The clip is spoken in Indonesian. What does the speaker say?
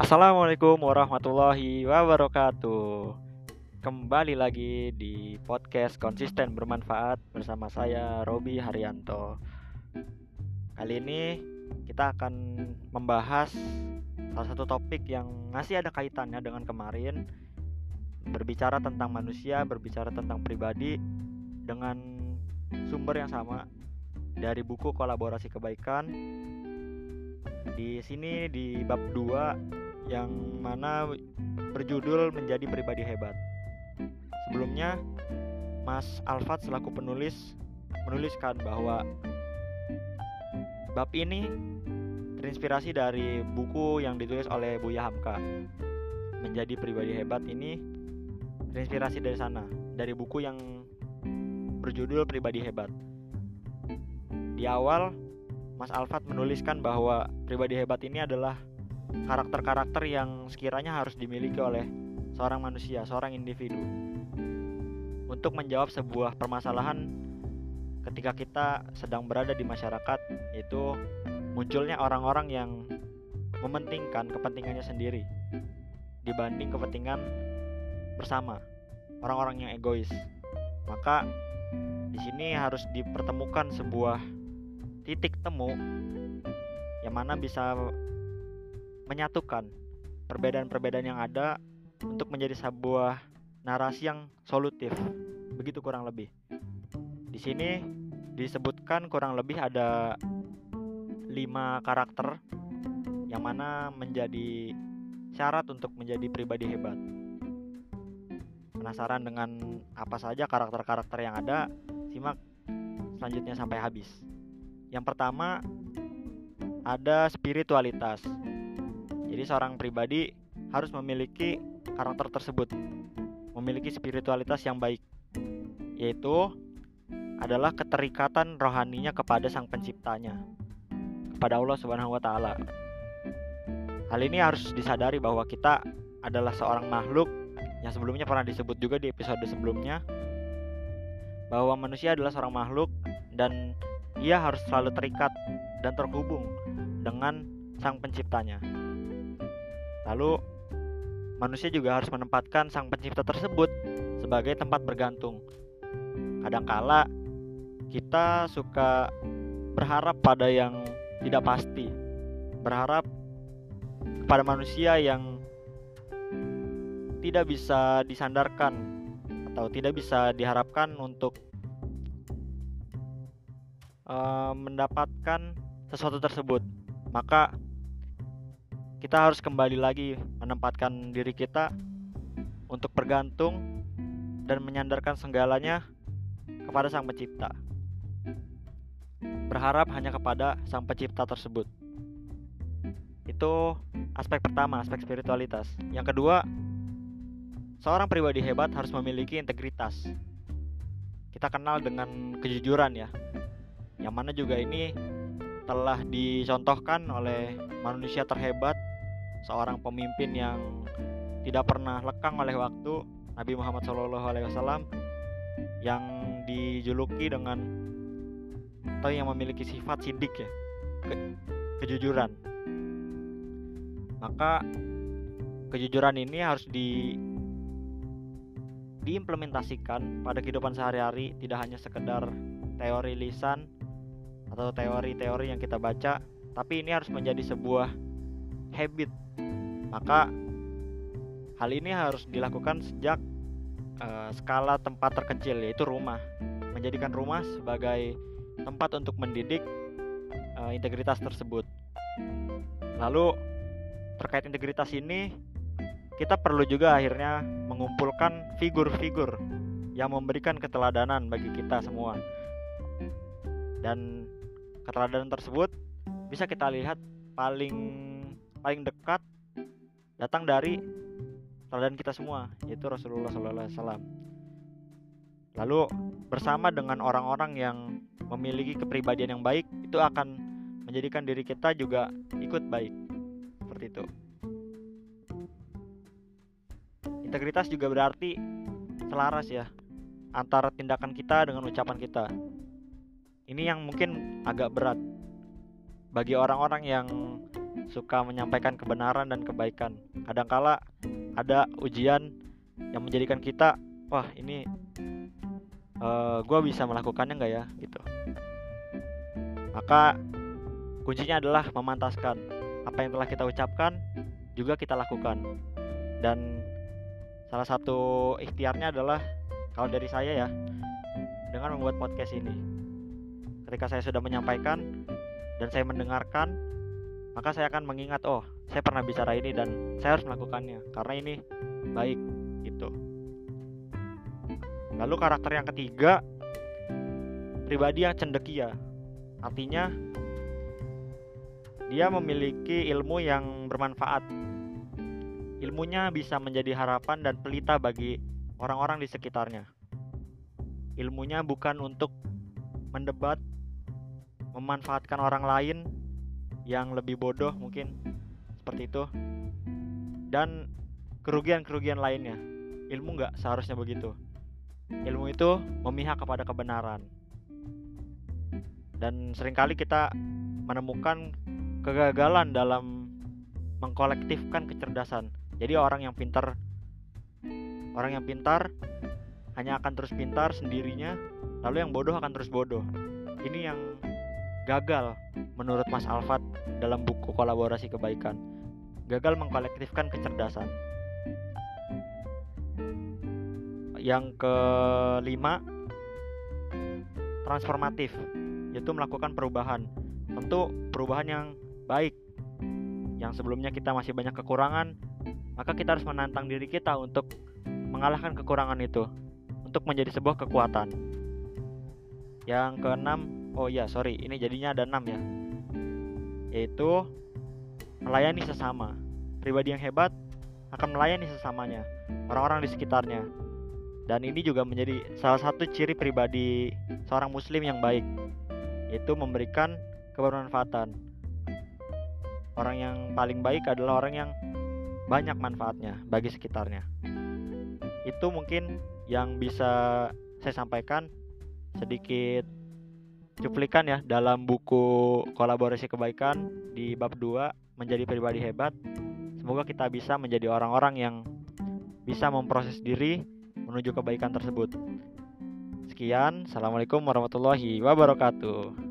Assalamualaikum warahmatullahi wabarakatuh. Kembali lagi di podcast konsisten bermanfaat bersama saya Robi Haryanto. Kali ini kita akan membahas salah satu topik yang masih ada kaitannya dengan kemarin berbicara tentang manusia, berbicara tentang pribadi dengan sumber yang sama dari buku kolaborasi kebaikan di sini di bab 2 yang mana berjudul Menjadi Pribadi Hebat. Sebelumnya, Mas Alfat selaku penulis menuliskan bahwa bab ini terinspirasi dari buku yang ditulis oleh Buya Hamka. Menjadi pribadi hebat ini terinspirasi dari sana, dari buku yang berjudul Pribadi Hebat. Di awal, Mas Alfat menuliskan bahwa pribadi hebat ini adalah karakter-karakter yang sekiranya harus dimiliki oleh seorang manusia, seorang individu. Untuk menjawab sebuah permasalahan ketika kita sedang berada di masyarakat yaitu munculnya orang-orang yang mementingkan kepentingannya sendiri dibanding kepentingan bersama orang-orang yang egois. Maka di sini harus dipertemukan sebuah titik temu yang mana bisa menyatukan perbedaan-perbedaan yang ada untuk menjadi sebuah narasi yang solutif. Begitu kurang lebih. Di sini disebutkan kurang lebih ada lima karakter yang mana menjadi syarat untuk menjadi pribadi hebat. Penasaran dengan apa saja karakter-karakter yang ada? Simak selanjutnya sampai habis. Yang pertama ada spiritualitas. Jadi seorang pribadi harus memiliki karakter tersebut, memiliki spiritualitas yang baik, yaitu adalah keterikatan rohaninya kepada Sang Penciptanya, kepada Allah Subhanahu wa taala. Hal ini harus disadari bahwa kita adalah seorang makhluk yang sebelumnya pernah disebut juga di episode sebelumnya bahwa manusia adalah seorang makhluk dan ia harus selalu terikat dan terhubung dengan Sang Penciptanya. Lalu manusia juga harus menempatkan sang pencipta tersebut sebagai tempat bergantung. Kadangkala kita suka berharap pada yang tidak pasti. Berharap kepada manusia yang tidak bisa disandarkan atau tidak bisa diharapkan untuk uh, mendapatkan sesuatu tersebut. Maka kita harus kembali lagi menempatkan diri kita untuk bergantung dan menyandarkan segalanya kepada Sang Pencipta. Berharap hanya kepada Sang Pencipta tersebut. Itu aspek pertama, aspek spiritualitas. Yang kedua, seorang pribadi hebat harus memiliki integritas. Kita kenal dengan kejujuran ya. Yang mana juga ini telah dicontohkan oleh manusia terhebat seorang pemimpin yang tidak pernah lekang oleh waktu Nabi Muhammad SAW yang dijuluki dengan atau yang memiliki sifat sidik ya ke, kejujuran. Maka kejujuran ini harus di diimplementasikan pada kehidupan sehari-hari tidak hanya sekedar teori lisan atau teori-teori yang kita baca tapi ini harus menjadi sebuah habit maka hal ini harus dilakukan sejak uh, skala tempat terkecil yaitu rumah. Menjadikan rumah sebagai tempat untuk mendidik uh, integritas tersebut. Lalu terkait integritas ini kita perlu juga akhirnya mengumpulkan figur-figur yang memberikan keteladanan bagi kita semua. Dan keteladanan tersebut bisa kita lihat paling paling dekat datang dari teladan kita semua yaitu Rasulullah SAW. Lalu bersama dengan orang-orang yang memiliki kepribadian yang baik itu akan menjadikan diri kita juga ikut baik seperti itu. Integritas juga berarti selaras ya antara tindakan kita dengan ucapan kita. Ini yang mungkin agak berat bagi orang-orang yang suka menyampaikan kebenaran dan kebaikan. Kadangkala ada ujian yang menjadikan kita, wah ini uh, eh, gue bisa melakukannya nggak ya, gitu. Maka kuncinya adalah memantaskan apa yang telah kita ucapkan juga kita lakukan. Dan salah satu ikhtiarnya adalah kalau dari saya ya dengan membuat podcast ini. Ketika saya sudah menyampaikan dan saya mendengarkan, maka saya akan mengingat, oh, saya pernah bicara ini dan saya harus melakukannya karena ini baik gitu. Lalu karakter yang ketiga, pribadi yang cendekia. Artinya dia memiliki ilmu yang bermanfaat. Ilmunya bisa menjadi harapan dan pelita bagi orang-orang di sekitarnya. Ilmunya bukan untuk mendebat, memanfaatkan orang lain yang lebih bodoh mungkin seperti itu, dan kerugian-kerugian lainnya. Ilmu nggak seharusnya begitu. Ilmu itu memihak kepada kebenaran. Dan sering kali kita menemukan kegagalan dalam mengkolektifkan kecerdasan. Jadi orang yang pintar Orang yang pintar hanya akan terus pintar sendirinya, lalu yang bodoh akan terus bodoh. Ini yang gagal menurut Mas Alfat dalam buku kolaborasi kebaikan. Gagal mengkolektifkan kecerdasan. Yang kelima, transformatif, yaitu melakukan perubahan. Tentu perubahan yang baik. Yang sebelumnya kita masih banyak kekurangan, maka kita harus menantang diri kita untuk mengalahkan kekurangan itu untuk menjadi sebuah kekuatan. Yang keenam, oh ya sorry, ini jadinya ada enam ya, yaitu melayani sesama. Pribadi yang hebat akan melayani sesamanya, orang-orang di sekitarnya. Dan ini juga menjadi salah satu ciri pribadi seorang muslim yang baik, yaitu memberikan kebermanfaatan. Orang yang paling baik adalah orang yang banyak manfaatnya bagi sekitarnya itu mungkin yang bisa saya sampaikan sedikit cuplikan ya dalam buku kolaborasi kebaikan di bab 2 menjadi pribadi hebat. Semoga kita bisa menjadi orang-orang yang bisa memproses diri menuju kebaikan tersebut. Sekian, Assalamualaikum warahmatullahi wabarakatuh.